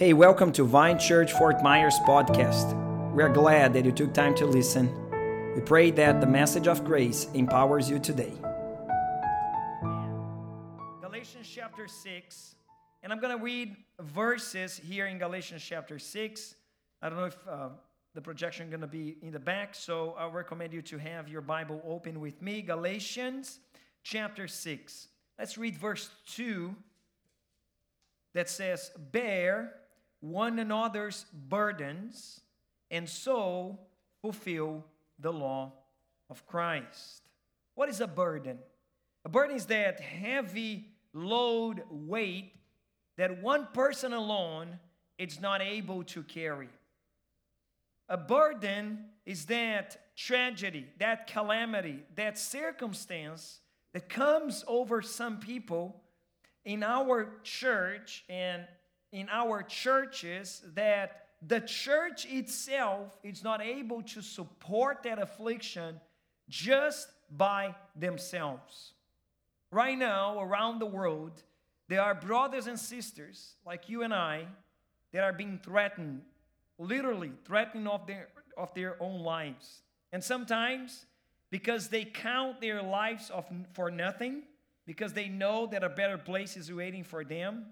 Hey, welcome to Vine Church Fort Myers podcast. We are glad that you took time to listen. We pray that the message of grace empowers you today. Galatians chapter 6, and I'm going to read verses here in Galatians chapter 6. I don't know if uh, the projection is going to be in the back, so I recommend you to have your Bible open with me. Galatians chapter 6. Let's read verse 2 that says, Bear one another's burdens, and so fulfill the law of Christ. What is a burden? A burden is that heavy load weight that one person alone is not able to carry. A burden is that tragedy, that calamity, that circumstance that comes over some people in our church and in our churches that the church itself is not able to support that affliction just by themselves. Right now, around the world, there are brothers and sisters like you and I that are being threatened, literally threatened of their, of their own lives. And sometimes, because they count their lives of, for nothing, because they know that a better place is waiting for them,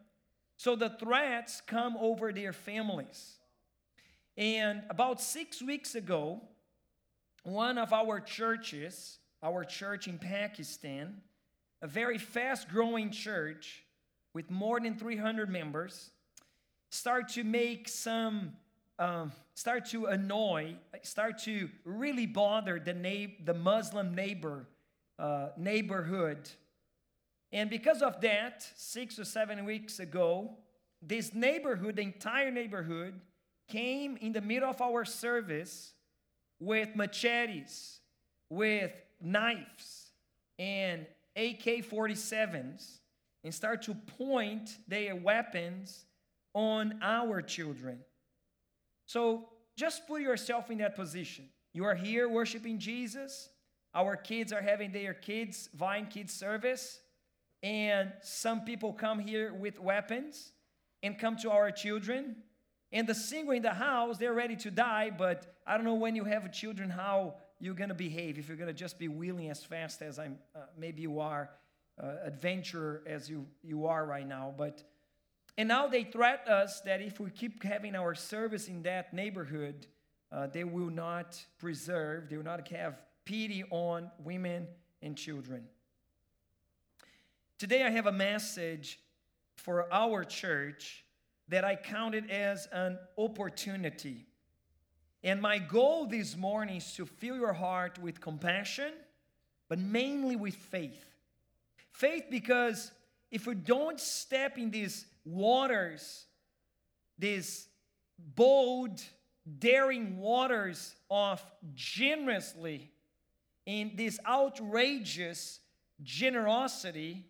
so the threats come over their families. And about six weeks ago, one of our churches, our church in Pakistan, a very fast growing church with more than 300 members, start to make some, um, start to annoy, start to really bother the, na- the Muslim neighbor, uh, neighborhood and because of that, six or seven weeks ago, this neighborhood, the entire neighborhood, came in the middle of our service with machetes, with knives, and AK 47s, and start to point their weapons on our children. So just put yourself in that position. You are here worshiping Jesus. Our kids are having their kids, Vine Kids service and some people come here with weapons and come to our children. And the single in the house they're ready to die but i don't know when you have children how you're going to behave. If you're going to just be wheeling as fast as i'm uh, maybe you are uh, adventurer as you you are right now. But and now they threat us that if we keep having our service in that neighborhood uh, they will not preserve they will not have pity on women and children Today, I have a message for our church that I counted as an opportunity. And my goal this morning is to fill your heart with compassion, but mainly with faith. Faith because if we don't step in these waters, these bold, daring waters of generously, in this outrageous generosity,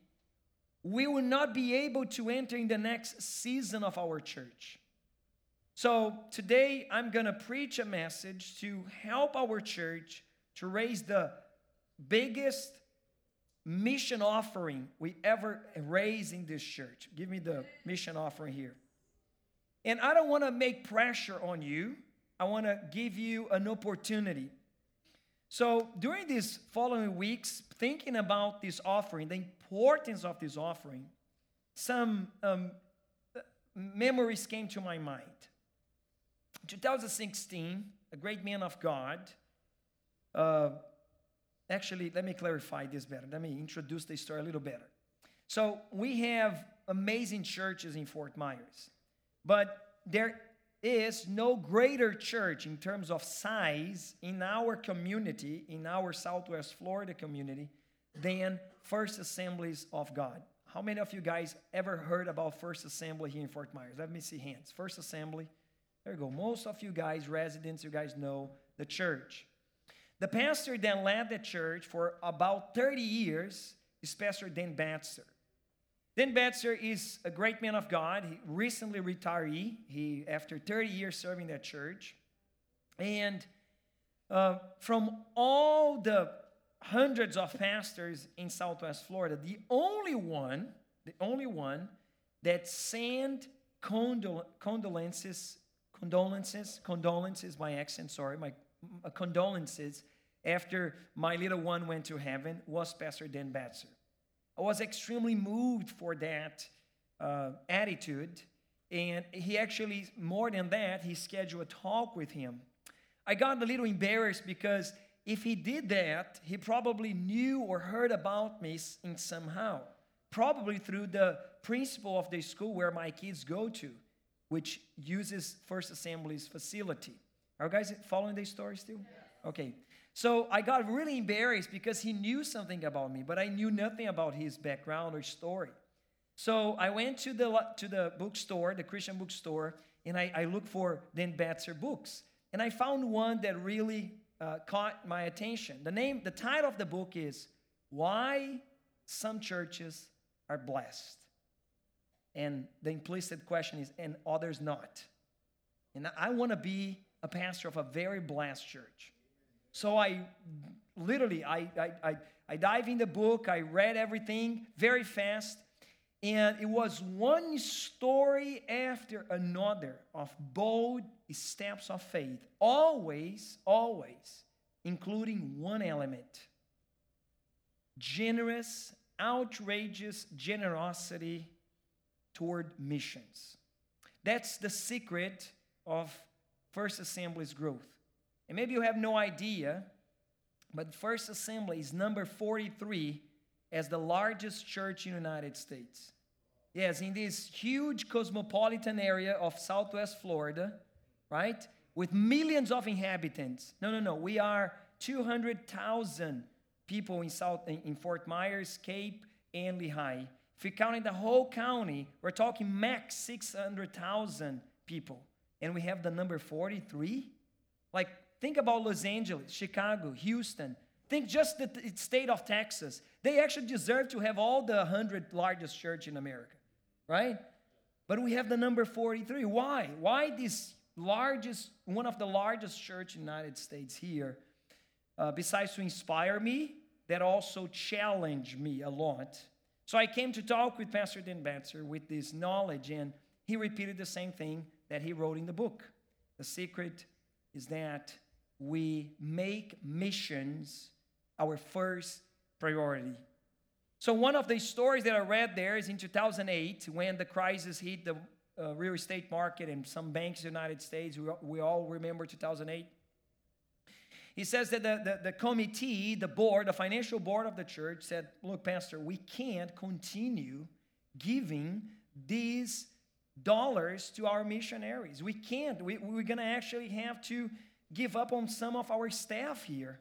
we will not be able to enter in the next season of our church. So today I'm going to preach a message to help our church to raise the biggest mission offering we ever raise in this church. Give me the mission offering here. And I don't want to make pressure on you. I want to give you an opportunity. So during these following weeks, thinking about this offering, the importance of this offering, some um, memories came to my mind. 2016, a great man of God, uh, actually, let me clarify this better. Let me introduce the story a little better. So, we have amazing churches in Fort Myers, but there is no greater church in terms of size in our community, in our Southwest Florida community, than First Assemblies of God. How many of you guys ever heard about First Assembly here in Fort Myers? Let me see hands. First Assembly. There you go. Most of you guys, residents, you guys know the church. The pastor then led the church for about 30 years is Pastor Dan Betzer. Dan Betzer is a great man of God. He recently retired. He, after 30 years serving that church. And uh, from all the hundreds of pastors in Southwest Florida, the only one, the only one that sent condol- condolences, condolences, condolences, my accent, sorry, my uh, condolences after my little one went to heaven was Pastor Dan Betzer. I was extremely moved for that uh, attitude. And he actually, more than that, he scheduled a talk with him. I got a little embarrassed because if he did that, he probably knew or heard about me in somehow, probably through the principal of the school where my kids go to, which uses First Assembly's facility. Are you guys following this story still? Okay. So I got really embarrassed because he knew something about me, but I knew nothing about his background or story. So I went to the, to the bookstore, the Christian bookstore, and I, I looked for Dan Betzer books. And I found one that really uh, caught my attention. The name, the title of the book is Why Some Churches Are Blessed. And the implicit question is, and others not. And I want to be a pastor of a very blessed church. So I literally, I, I, I, I dive in the book, I read everything very fast, and it was one story after another of bold steps of faith, always, always including one element generous, outrageous generosity toward missions. That's the secret of First Assembly's growth. And maybe you have no idea, but First Assembly is number 43 as the largest church in the United States. Yes, in this huge cosmopolitan area of Southwest Florida, right? With millions of inhabitants. No, no, no. We are 200,000 people in South in Fort Myers, Cape, and Lehigh. If you count in the whole county, we're talking max 600,000 people. And we have the number 43? Like Think about Los Angeles, Chicago, Houston. Think just the state of Texas. They actually deserve to have all the 100 largest church in America, right? But we have the number 43. Why? Why this largest, one of the largest church in the United States here? Uh, besides to inspire me, that also challenged me a lot. So I came to talk with Pastor Dan Betzer with this knowledge, and he repeated the same thing that he wrote in the book. The secret is that we make missions our first priority. So, one of the stories that I read there is in 2008 when the crisis hit the uh, real estate market and some banks in the United States. We, we all remember 2008. He says that the, the, the committee, the board, the financial board of the church said, Look, Pastor, we can't continue giving these dollars to our missionaries. We can't. We, we're going to actually have to give up on some of our staff here.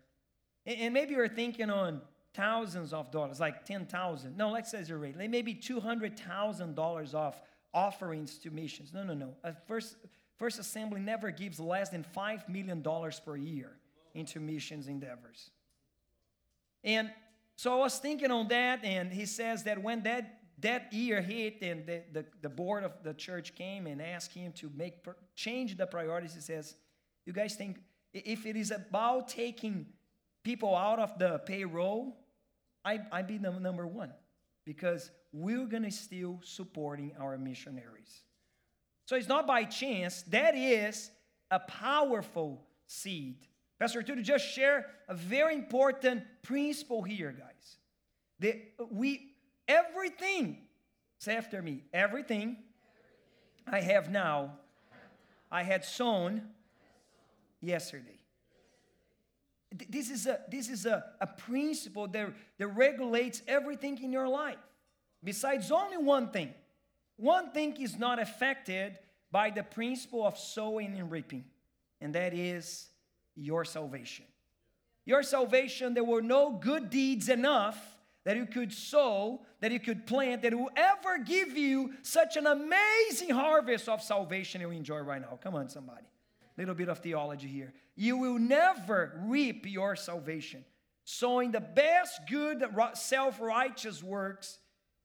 And maybe you're thinking on thousands of dollars, like 10,000. No, let's exaggerate. Maybe $200,000 of offerings to missions. No, no, no. A first, first Assembly never gives less than $5 million per year into missions endeavors. And so I was thinking on that, and he says that when that, that year hit and the, the, the board of the church came and asked him to make change the priorities, he says, you guys think if it is about taking people out of the payroll, I, I'd be the number one because we're going to still supporting our missionaries. So it's not by chance, that is a powerful seed. Pastor Tudo just share a very important principle here, guys. That we everything, say after me, everything I have now, I had sown yesterday. This is a, this is a, a principle that, that regulates everything in your life. Besides only one thing. One thing is not affected by the principle of sowing and reaping, and that is your salvation. Your salvation, there were no good deeds enough that you could sow, that you could plant, that will ever give you such an amazing harvest of salvation you enjoy right now. Come on, somebody little bit of theology here. You will never reap your salvation. Sowing the best, good, self righteous works.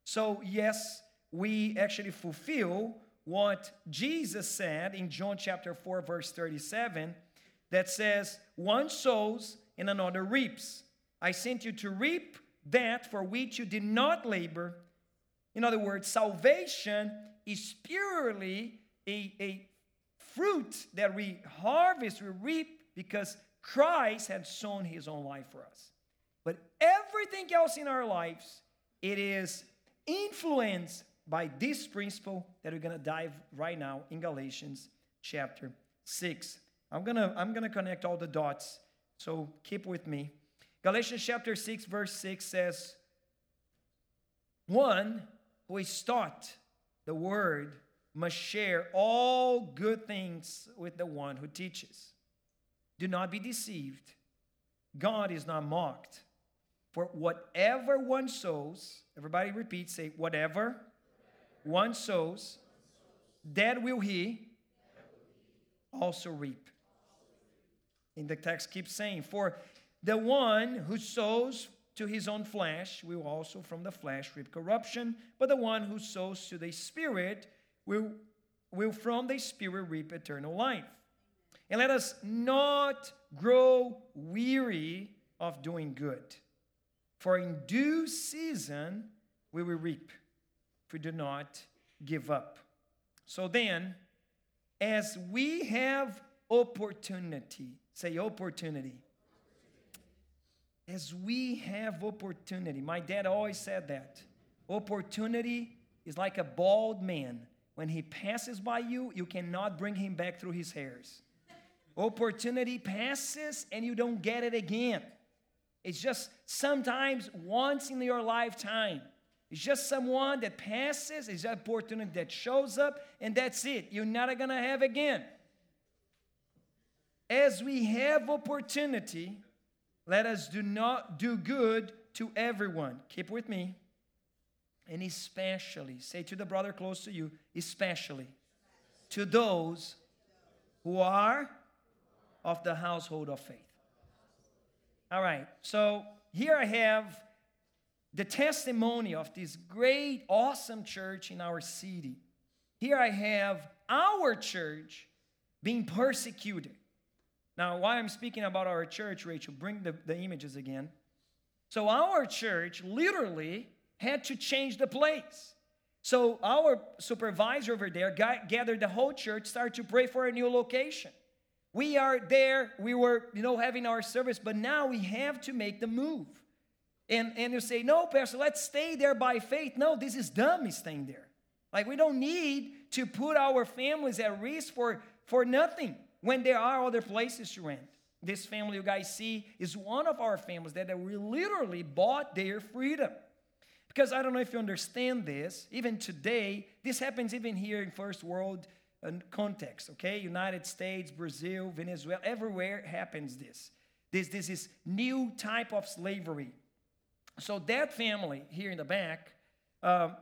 So, yes, we actually fulfill what Jesus said in John chapter 4, verse 37, that says, One sows and another reaps. I sent you to reap that for which you did not labor. In other words, salvation is purely a, a fruit that we harvest, we reap because Christ had sown his own life for us. But everything else in our lives, it is influenced by this principle that we're going to dive right now in Galatians chapter 6. I'm going to I'm going to connect all the dots. So keep with me. Galatians chapter 6 verse 6 says one who is taught the word must share all good things with the one who teaches. Do not be deceived. God is not mocked. For whatever one sows, everybody repeat, say, whatever one sows, that will he also reap. In the text keeps saying, For the one who sows to his own flesh will also from the flesh reap corruption, but the one who sows to the Spirit will, will from the Spirit reap eternal life. And let us not grow weary of doing good, for in due season we will reap if we do not give up. So then, as we have opportunity, say opportunity. As we have opportunity, my dad always said that. Opportunity is like a bald man. When he passes by you, you cannot bring him back through his hairs. Opportunity passes and you don't get it again. It's just sometimes once in your lifetime. It's just someone that passes, it's an opportunity that shows up, and that's it. You're not gonna have again. As we have opportunity, let us do not do good to everyone. Keep with me. And especially, say to the brother close to you, especially to those who are of the household of faith. All right, so here I have the testimony of this great, awesome church in our city. Here I have our church being persecuted. Now, why I'm speaking about our church, Rachel, bring the, the images again. So, our church literally had to change the place. So, our supervisor over there gathered the whole church, started to pray for a new location. We are there, we were, you know, having our service, but now we have to make the move. And, and you say, no, Pastor, let's stay there by faith. No, this is dumb, staying there. Like, we don't need to put our families at risk for, for nothing when there are other places to rent. This family you guys see is one of our families that we literally bought their freedom. Because I don't know if you understand this, even today, this happens even here in first world uh, context, okay? United States, Brazil, Venezuela, everywhere happens this. This, this is new type of slavery. So that family here in the back, um,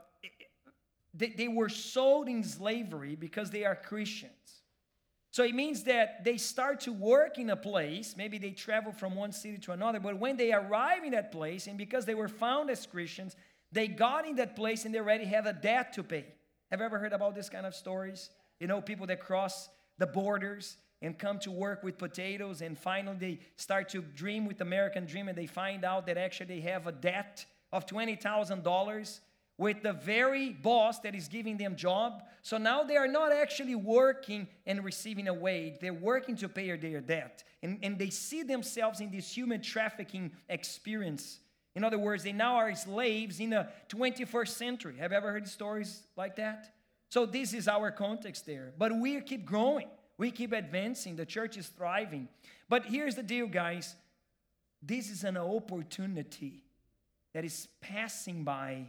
they, they were sold in slavery because they are Christians. So it means that they start to work in a place, maybe they travel from one city to another, but when they arrive in that place, and because they were found as Christians, they got in that place and they already have a debt to pay. Have you ever heard about this kind of stories? You know, people that cross the borders and come to work with potatoes, and finally they start to dream with American dream, and they find out that actually they have a debt of $20,000 with the very boss that is giving them job. So now they are not actually working and receiving a wage. They're working to pay their debt. And, and they see themselves in this human trafficking experience. In other words, they now are slaves in the 21st century. Have you ever heard stories like that? So this is our context there. But we keep growing. We keep advancing. The church is thriving. But here's the deal, guys. This is an opportunity that is passing by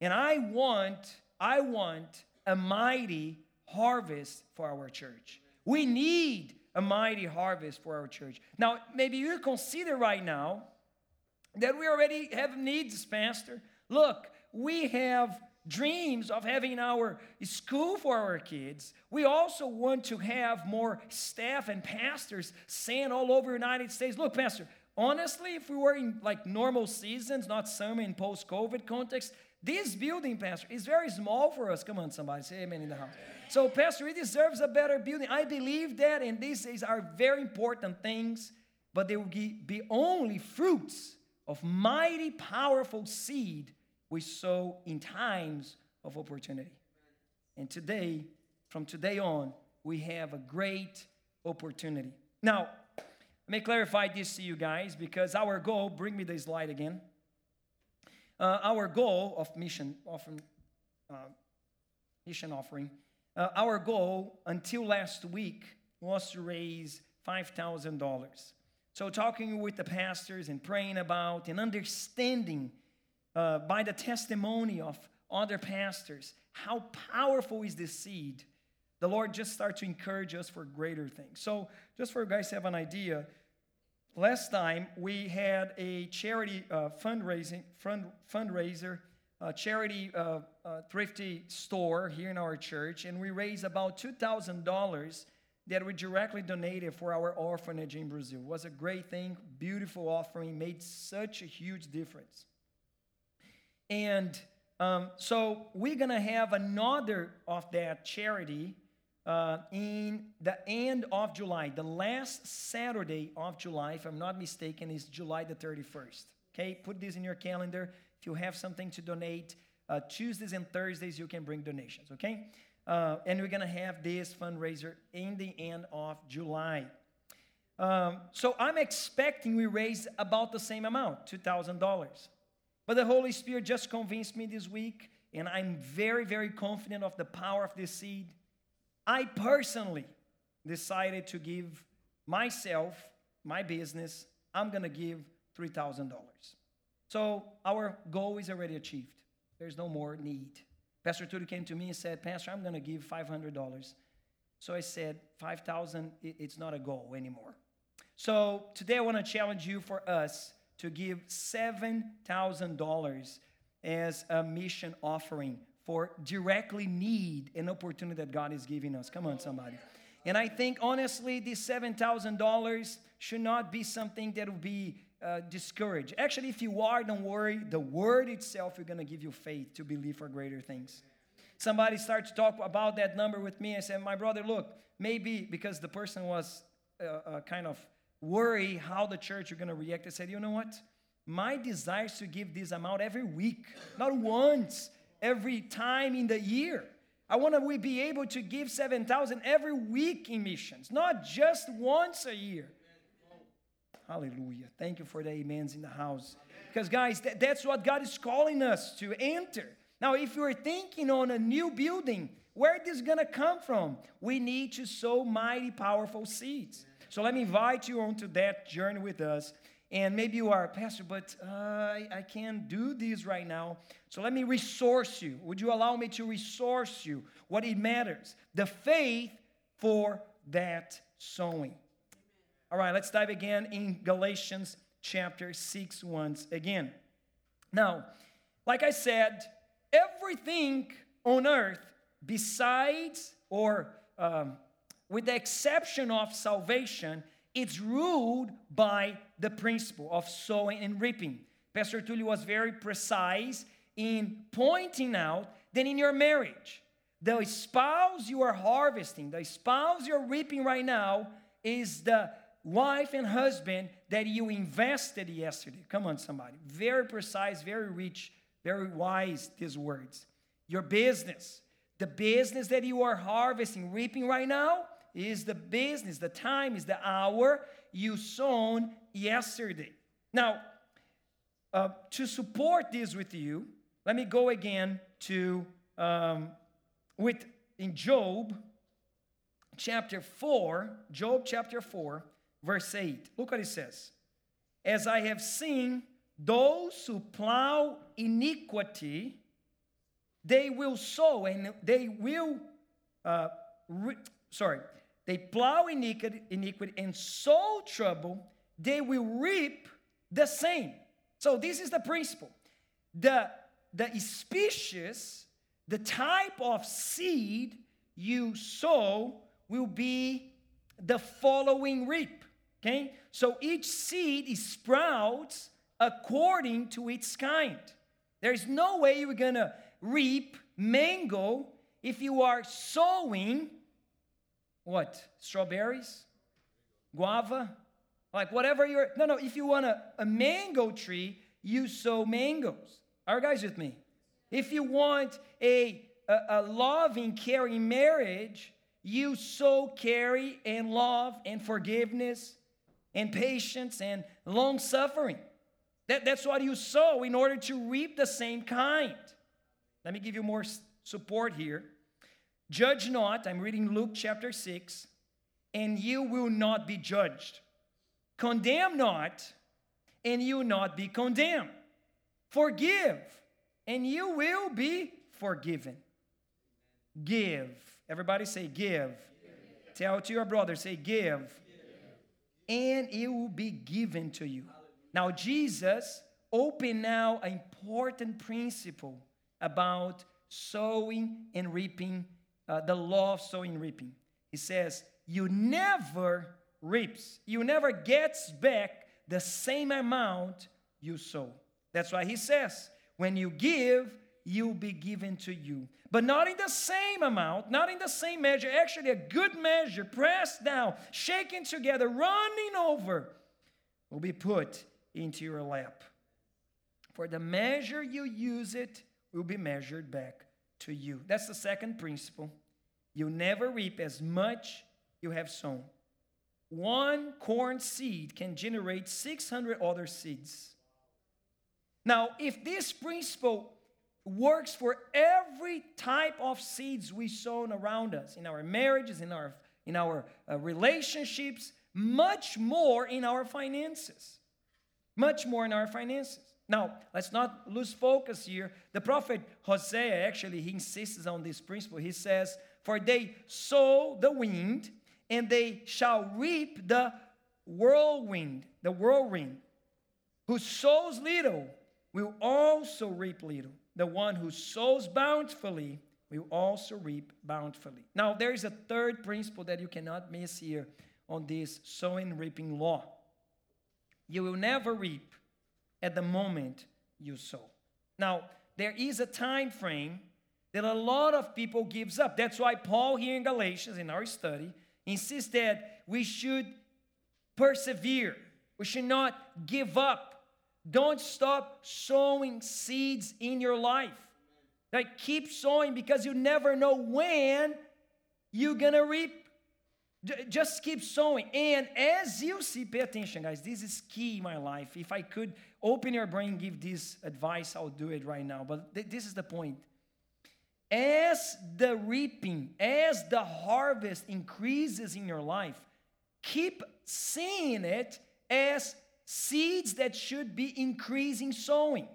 and I want, I want a mighty harvest for our church. We need a mighty harvest for our church. Now, maybe you consider right now that we already have needs, Pastor. Look, we have dreams of having our school for our kids. We also want to have more staff and pastors sent all over the United States. Look, Pastor, honestly, if we were in like normal seasons, not summer in post-COVID context, this building, Pastor, is very small for us. Come on, somebody, say amen in the house. So, Pastor, it deserves a better building. I believe that, and these are very important things, but they will be only fruits of mighty, powerful seed we sow in times of opportunity. And today, from today on, we have a great opportunity. Now, let me clarify this to you guys because our goal, bring me the slide again. Uh, our goal of mission, often, uh, mission offering, uh, our goal until last week was to raise $5,000. So, talking with the pastors and praying about and understanding uh, by the testimony of other pastors how powerful is this seed, the Lord just started to encourage us for greater things. So, just for you guys to have an idea, last time we had a charity uh, fundraising fund, fundraiser, a charity uh, uh, thrifty store here in our church, and we raised about two thousand dollars that we directly donated for our orphanage in Brazil. It was a great thing, beautiful offering, made such a huge difference. And um, so we're gonna have another of that charity uh, in the end of July. The last Saturday of July, if I'm not mistaken, is July the 31st. Okay, put this in your calendar. If you have something to donate, uh, Tuesdays and Thursdays you can bring donations. Okay. Uh, and we're going to have this fundraiser in the end of July. Um, so I'm expecting we raise about the same amount, $2,000. But the Holy Spirit just convinced me this week, and I'm very, very confident of the power of this seed. I personally decided to give myself, my business, I'm going to give $3,000. So our goal is already achieved. There's no more need. Pastor Tudy came to me and said, Pastor, I'm going to give $500. So I said, 5,000, it's not a goal anymore. So today I want to challenge you for us to give $7,000 as a mission offering for directly need an opportunity that God is giving us. Come on, somebody. And I think honestly, this $7,000 should not be something that will be uh, discouraged. Actually, if you are, don't worry. The word itself is going to give you faith to believe for greater things. Somebody started to talk about that number with me. I said, My brother, look, maybe because the person was uh, uh, kind of worried how the church are going to react. I said, You know what? My desire is to give this amount every week, not once, every time in the year. I want to be able to give 7,000 every week in missions, not just once a year. Hallelujah. Thank you for the amens in the house. Because, guys, that, that's what God is calling us to enter. Now, if you're thinking on a new building, where is this going to come from? We need to sow mighty, powerful seeds. So let me invite you onto that journey with us. And maybe you are, a Pastor, but uh, I, I can't do this right now. So let me resource you. Would you allow me to resource you what it matters? The faith for that sowing. All right, let's dive again in Galatians chapter 6 once again. Now, like I said, everything on earth besides or um, with the exception of salvation, it's ruled by the principle of sowing and reaping. Pastor Tully was very precise in pointing out that in your marriage, the spouse you are harvesting, the spouse you're reaping right now, is the wife and husband that you invested yesterday. Come on, somebody. Very precise, very rich, very wise, these words. Your business, the business that you are harvesting, reaping right now, is the business, the time, is the hour you sown yesterday. Now, uh, to support this with you, let me go again to um, with in Job chapter 4, Job chapter 4, verse 8. Look what it says. As I have seen those who plow iniquity, they will sow and they will, uh, re- sorry, they plow iniquity, iniquity and sow trouble, they will reap the same. So this is the principle. The, the species, the type of seed you sow will be the following reap. Okay? So each seed sprouts according to its kind. There's no way you're gonna reap mango if you are sowing what? Strawberries? Guava? Like whatever you're. No, no, if you want a, a mango tree, you sow mangoes. Are guys with me? If you want a, a, a loving, caring marriage, you sow carry and love and forgiveness and patience and long suffering. That, that's what you sow in order to reap the same kind. Let me give you more support here. Judge not, I'm reading Luke chapter 6, and you will not be judged. Condemn not, and you will not be condemned. Forgive, and you will be forgiven. Give. Everybody say, give. give. Tell to your brother, say, give. And it will be given to you. Now, Jesus opened now an important principle about sowing and reaping, uh, the law of sowing and reaping. He says, You never reaps, you never gets back the same amount you sow. That's why he says, When you give, you'll be given to you. But not in the same amount, not in the same measure. Actually, a good measure, pressed down, shaken together, running over, will be put into your lap. For the measure you use it will be measured back to you. That's the second principle. You never reap as much you have sown. One corn seed can generate 600 other seeds. Now, if this principle works for every type of seeds we sown around us, in our marriages, in our, in our uh, relationships, much more in our finances. Much more in our finances. Now, let's not lose focus here. The prophet Hosea actually he insists on this principle. He says, "For they sow the wind, and they shall reap the whirlwind, the whirlwind. Who sows little will also reap little. The one who sows bountifully will also reap bountifully." Now, there is a third principle that you cannot miss here on this sowing reaping law. You will never reap at the moment you sow. Now, there is a time frame that a lot of people gives up. That's why Paul here in Galatians in our study insists that we should persevere. We should not give up. Don't stop sowing seeds in your life. Like keep sowing because you never know when you're gonna reap just keep sowing. And as you see, pay attention, guys. This is key in my life. If I could open your brain, give this advice, I'll do it right now. But th- this is the point. As the reaping, as the harvest increases in your life, keep seeing it as seeds that should be increasing sowing.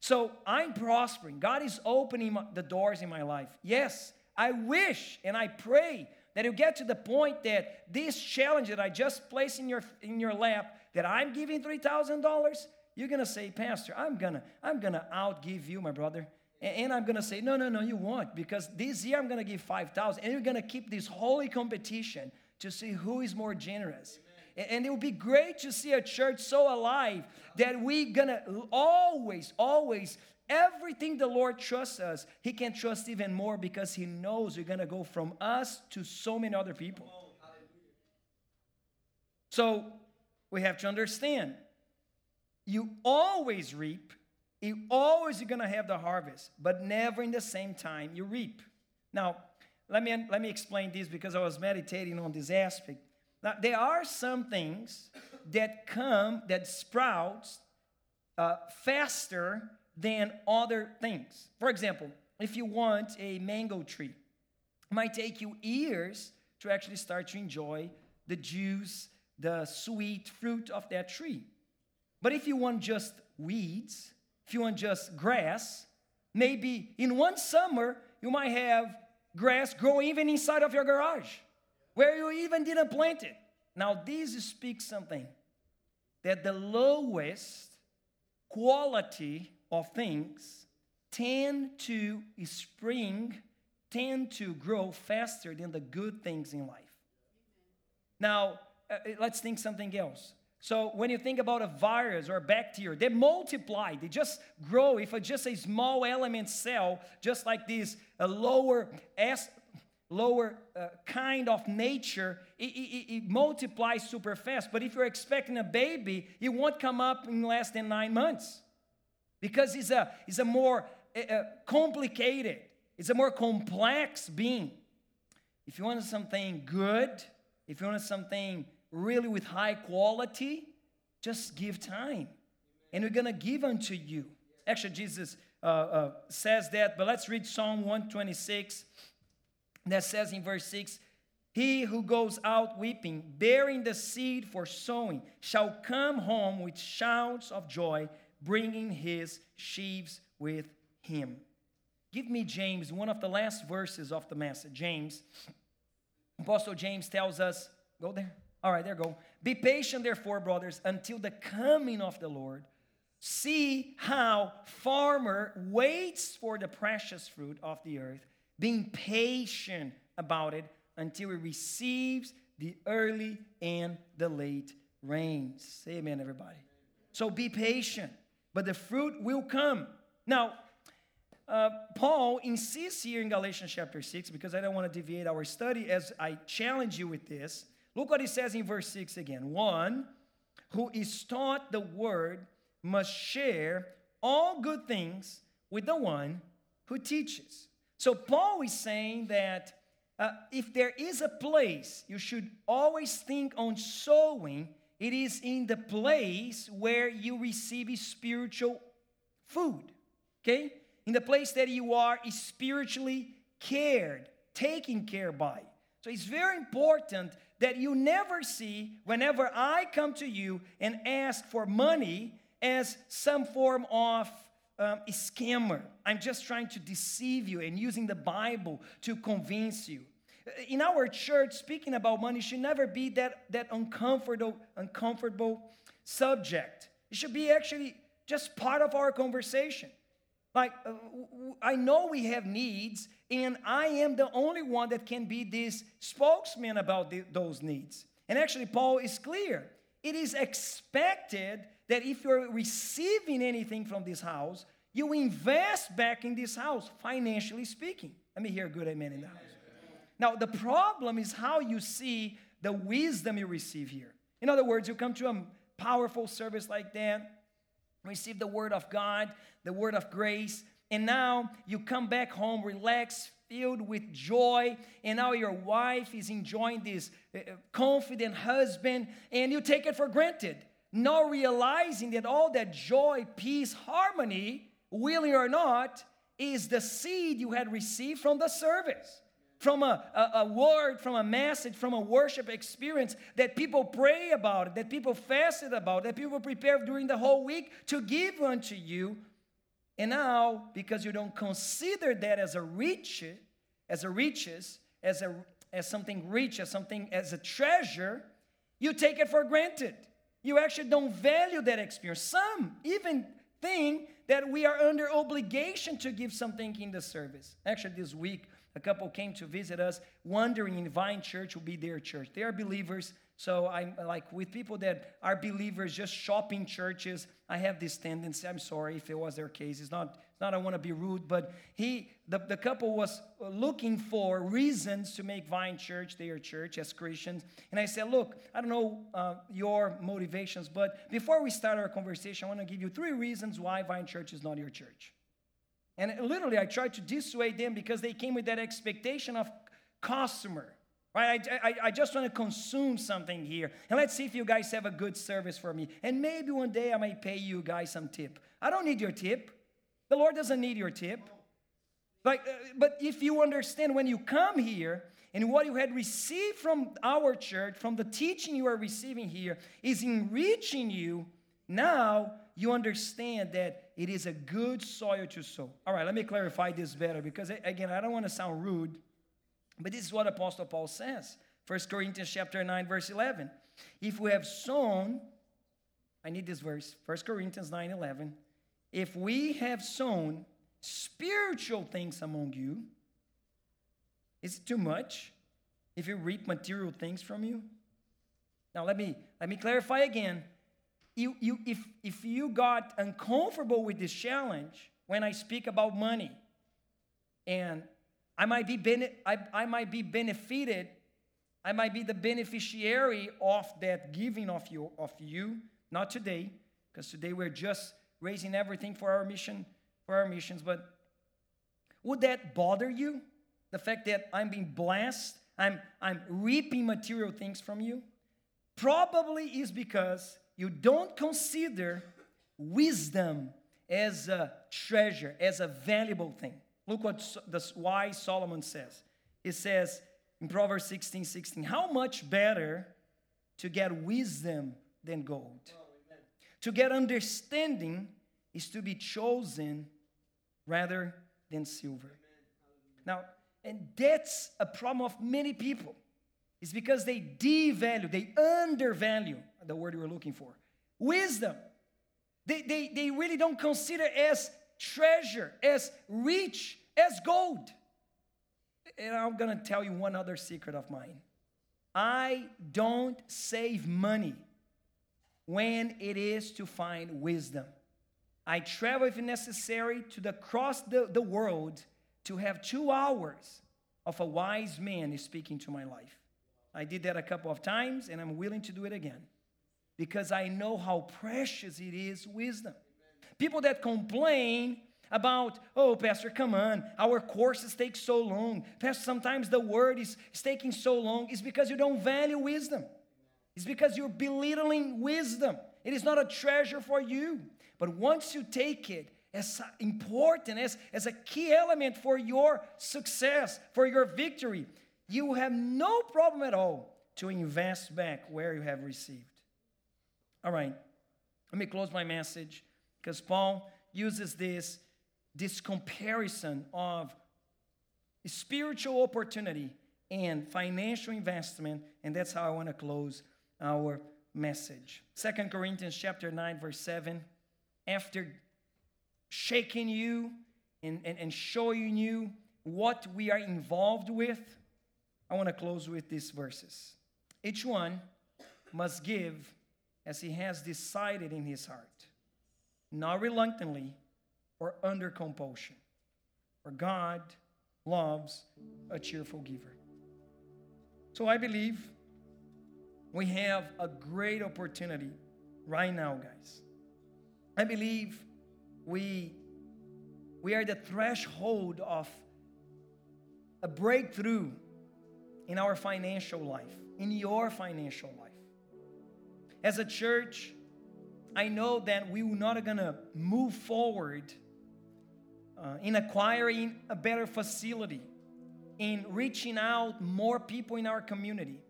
So I'm prospering. God is opening the doors in my life. Yes, I wish and I pray that you get to the point that this challenge that I just placed in your in your lap, that I'm giving three thousand dollars, you're gonna say, Pastor, I'm gonna I'm gonna outgive you, my brother. And, and I'm gonna say, no, no, no, you won't, because this year I'm gonna give five thousand, and you're gonna keep this holy competition to see who is more generous. Amen. And it would be great to see a church so alive that we gonna always, always Everything the Lord trusts us, He can trust even more because He knows we're to go from us to so many other people. So we have to understand you always reap, you always are to have the harvest, but never in the same time you reap. Now, let me, let me explain this because I was meditating on this aspect. Now, there are some things that come, that sprouts uh, faster than other things. For example, if you want a mango tree, it might take you years to actually start to enjoy the juice, the sweet fruit of that tree. But if you want just weeds, if you want just grass, maybe in one summer you might have grass growing even inside of your garage where you even didn't plant it. Now, this speaks something that the lowest quality of things tend to spring, tend to grow faster than the good things in life. Now, uh, uh, let's think something else. So when you think about a virus or a bacteria, they multiply. They just grow. If just a small element cell, just like this, a lower s, lower uh, kind of nature, it, it, it multiplies super fast. But if you're expecting a baby, it won't come up in less than nine months because it's a, it's a more uh, complicated, it's a more complex being. If you want something good, if you want something really with high quality, just give time. And we're going to give unto you. Actually, Jesus uh, uh, says that, but let's read Psalm 126 that says in verse 6 He who goes out weeping, bearing the seed for sowing, shall come home with shouts of joy, bringing his sheaves with him. Give me James, one of the last verses of the message. James, Apostle James tells us, go there. All right, there go. Be patient, therefore, brothers, until the coming of the Lord. See how farmer waits for the precious fruit of the earth, being patient about it until he receives the early and the late rains. Say amen, everybody. So be patient, but the fruit will come. Now, uh, Paul insists here in Galatians chapter 6, because I don't want to deviate our study as I challenge you with this. Look what he says in verse 6 again. One who is taught the word must share all good things with the one who teaches. So, Paul is saying that uh, if there is a place you should always think on sowing, it is in the place where you receive spiritual food. Okay? In the place that you are spiritually cared, taken care by. So it's very important that you never see, whenever I come to you and ask for money, as some form of um, scammer. I'm just trying to deceive you and using the Bible to convince you. In our church, speaking about money should never be that, that uncomfortable, uncomfortable subject. It should be actually just part of our conversation. Like, uh, I know we have needs, and I am the only one that can be this spokesman about the, those needs. And actually, Paul is clear. It is expected that if you're receiving anything from this house, you invest back in this house, financially speaking. Let me hear a good amen in the house. Now, the problem is how you see the wisdom you receive here. In other words, you come to a powerful service like that, receive the word of God, the word of grace, and now you come back home relaxed, filled with joy, and now your wife is enjoying this uh, confident husband, and you take it for granted not realizing that all that joy, peace, harmony, willing or not, is the seed you had received from the service, from a, a, a, word, from a message, from a worship experience that people pray about, that people fasted about, that people prepare during the whole week to give unto you. And now, because you don't consider that as a rich, as a riches, as a as something rich, as something as a treasure, you take it for granted. You actually don't value that experience. Some even think that we are under obligation to give something in the service. Actually, this week, a couple came to visit us, wondering if Vine Church will be their church. They are believers, so I'm like with people that are believers, just shopping churches. I have this tendency. I'm sorry if it was their case. It's not not I want to be rude, but he, the, the couple was looking for reasons to make Vine Church their church as Christians. And I said, look, I don't know uh, your motivations, but before we start our conversation, I want to give you three reasons why Vine Church is not your church. And literally, I tried to dissuade them because they came with that expectation of customer. Right? I, I, I, just want to consume something here. And let's see if you guys have a good service for me. And maybe one day I might pay you guys some tip. I don't need your tip. The Lord doesn't need your tip. Like, uh, but if you understand when you come here and what you had received from our church, from the teaching you are receiving here, is enriching you, now you understand that it is a good soil to sow. All right, let me clarify this better because, again, I don't want to sound rude, but this is what Apostle Paul says. 1 Corinthians chapter 9, verse 11. If we have sown, I need this verse, 1 Corinthians 9, 11 if we have sown spiritual things among you, is it too much if you reap material things from you? Now let me let me clarify again. You, you, if, if you got uncomfortable with this challenge when I speak about money, and I might be bene- I, I might be benefited, I might be the beneficiary of that giving of you of you, not today, because today we're just raising everything for our mission, for our missions. But Would that bother you? The fact that I'm being blessed, I'm, I'm reaping material things from you? Probably is because you don't consider wisdom as a treasure, as a valuable thing. Look what the wise Solomon says. It says in Proverbs 16 16, how much better to get wisdom than gold? To get understanding is to be chosen rather than silver. Now, and that's a problem of many people. It's because they devalue, they undervalue the word we're looking for. Wisdom. They, they, they really don't consider as treasure, as rich as gold. And I'm gonna tell you one other secret of mine. I don't save money when it is to find wisdom. I travel, if necessary, to the cross the, the world to have two hours of a wise man speaking to my life. I did that a couple of times, and I'm willing to do it again because I know how precious it is wisdom. People that complain about, oh, Pastor, come on, our courses take so long. Pastor, sometimes the word is, is taking so long. is because you don't value wisdom, it's because you're belittling wisdom. It is not a treasure for you. But once you take it as important, as, as a key element for your success, for your victory, you have no problem at all to invest back where you have received. All right, let me close my message because Paul uses this, this comparison of spiritual opportunity and financial investment, and that's how I want to close our message. Second Corinthians chapter 9, verse 7. After shaking you and, and, and showing you what we are involved with, I want to close with these verses. Each one must give as he has decided in his heart, not reluctantly or under compulsion. For God loves a cheerful giver. So I believe we have a great opportunity right now, guys. I believe we, we are the threshold of a breakthrough in our financial life, in your financial life. As a church, I know that we are not to move forward uh, in acquiring a better facility, in reaching out more people in our community.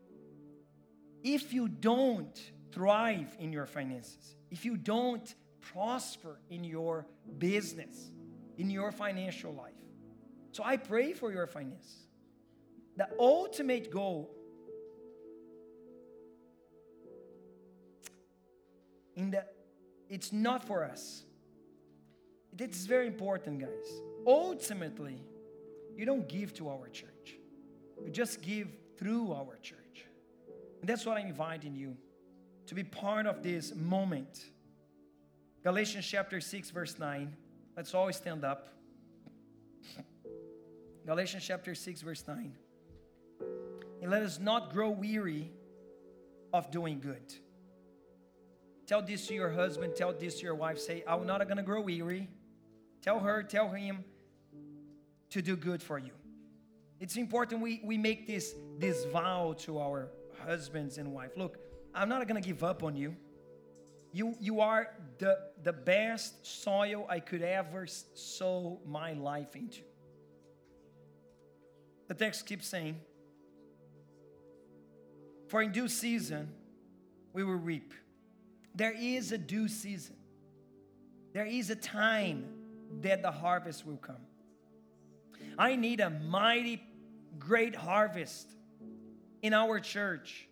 If you don't thrive in your finances, if you don't prosper in your business, in your financial life. So I pray for your finances. The ultimate goal in the it's not for us. It's very important guys. Ultimately you don't give to our church. You just give through our church and that's what i'm inviting you to be part of this moment galatians chapter 6 verse 9 let's all stand up galatians chapter 6 verse 9 and let us not grow weary of doing good. Tell this to your husband, tell this to your wife. Say, I'm not to grow weary. Tell her, tell him to do good for you. It's important we, we make this, this vow to our husbands and wife. Look, I'm not going to give up on you. You, you are the, the best soil I could ever sow my life into. The text keeps saying, for in due season, we will reap. There is a due season. There is a time that the harvest will come. I need a mighty, great harvest in our church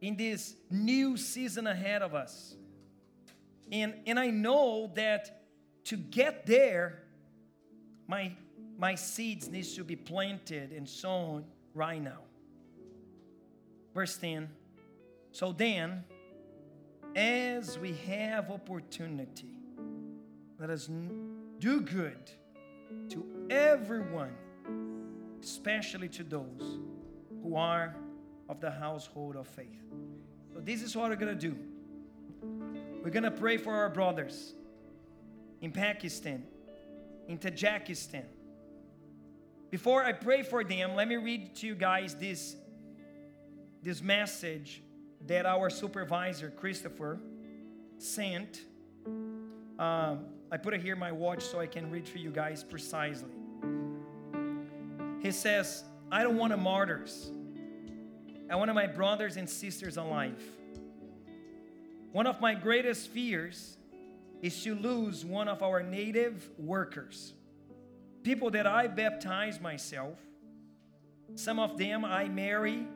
in this new season ahead of us. And, and I know that to get there, my, my seeds needs to be planted and sown right now. Verse 10 So then, as we have opportunity, let us do good to everyone, especially to those who are of the household of faith. So, this is what we're going to do. We're going to pray for our brothers in Pakistan, in Tajikistan, Before I pray for them, let me read to you guys this, this message that our supervisor, Christopher, sent. Um, I put it here in my watch so I can read for you guys precisely. He says, I don't want a martyrs. I of my brothers and sisters alive. One of my greatest fears is to lose one of our native workers. People that I baptize myself, some of them I marry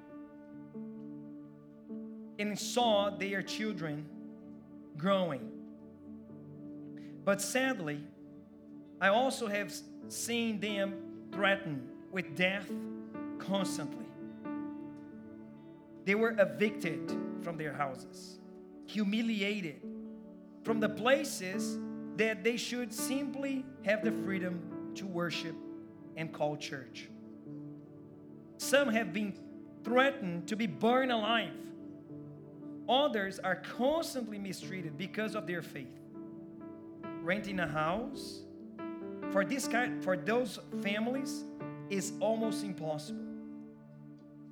and saw their children growing. But sadly, I also have seen them threatened with death constantly. They were evicted from their houses, humiliated from the places that they should simply have the freedom to worship and call church. Some have been threatened to be burned alive. Others are constantly mistreated because of their faith. Renting a house for this kind for those families is almost impossible.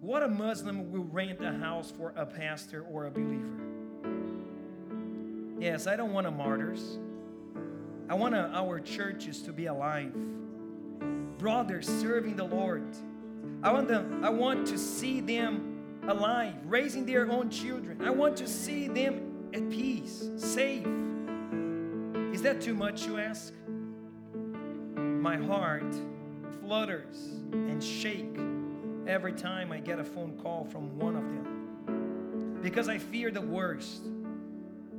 What a Muslim will rent a house for a pastor or a believer? Yes, I don't want a martyrs. I want our churches to be alive. Brothers serving the Lord. I want them, I want to see them alive, raising their own children. I want to see them at peace, safe. Is that too much to ask? My heart flutters and shake every time I get a phone call from one of them because I fear the worst.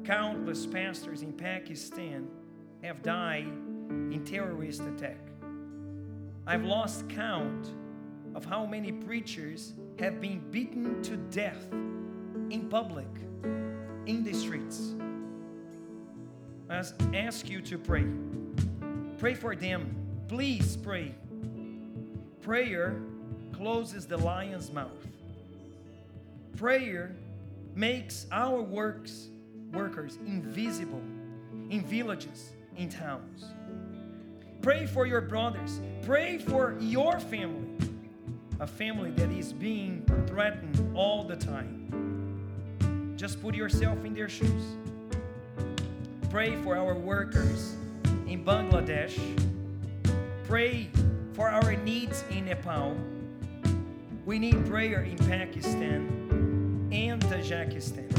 Countless pastors in Pakistan have died in terrorist attack. I've lost count of how many preachers have been beaten to death in public, in the streets. I ask you to pray. Pray for them. Please pray. Prayer closes the lion's mouth. Prayer makes our works workers invisible in villages, in towns. Pray for your brothers. Pray for your family, a family that is being threatened all the time. Just put yourself in their shoes. Pray for our workers in Bangladesh. Pray for our needs in Nepal. We need prayer in Pakistan and Tajikistan.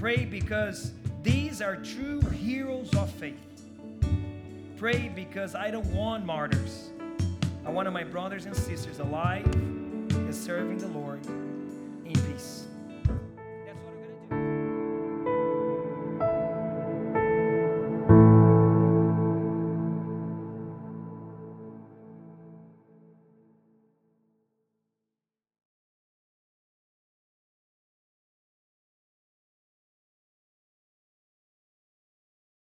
Pray because these are true heroes of faith. Pray because I don't want martyrs. I want my brothers and sisters alive and serving the Lord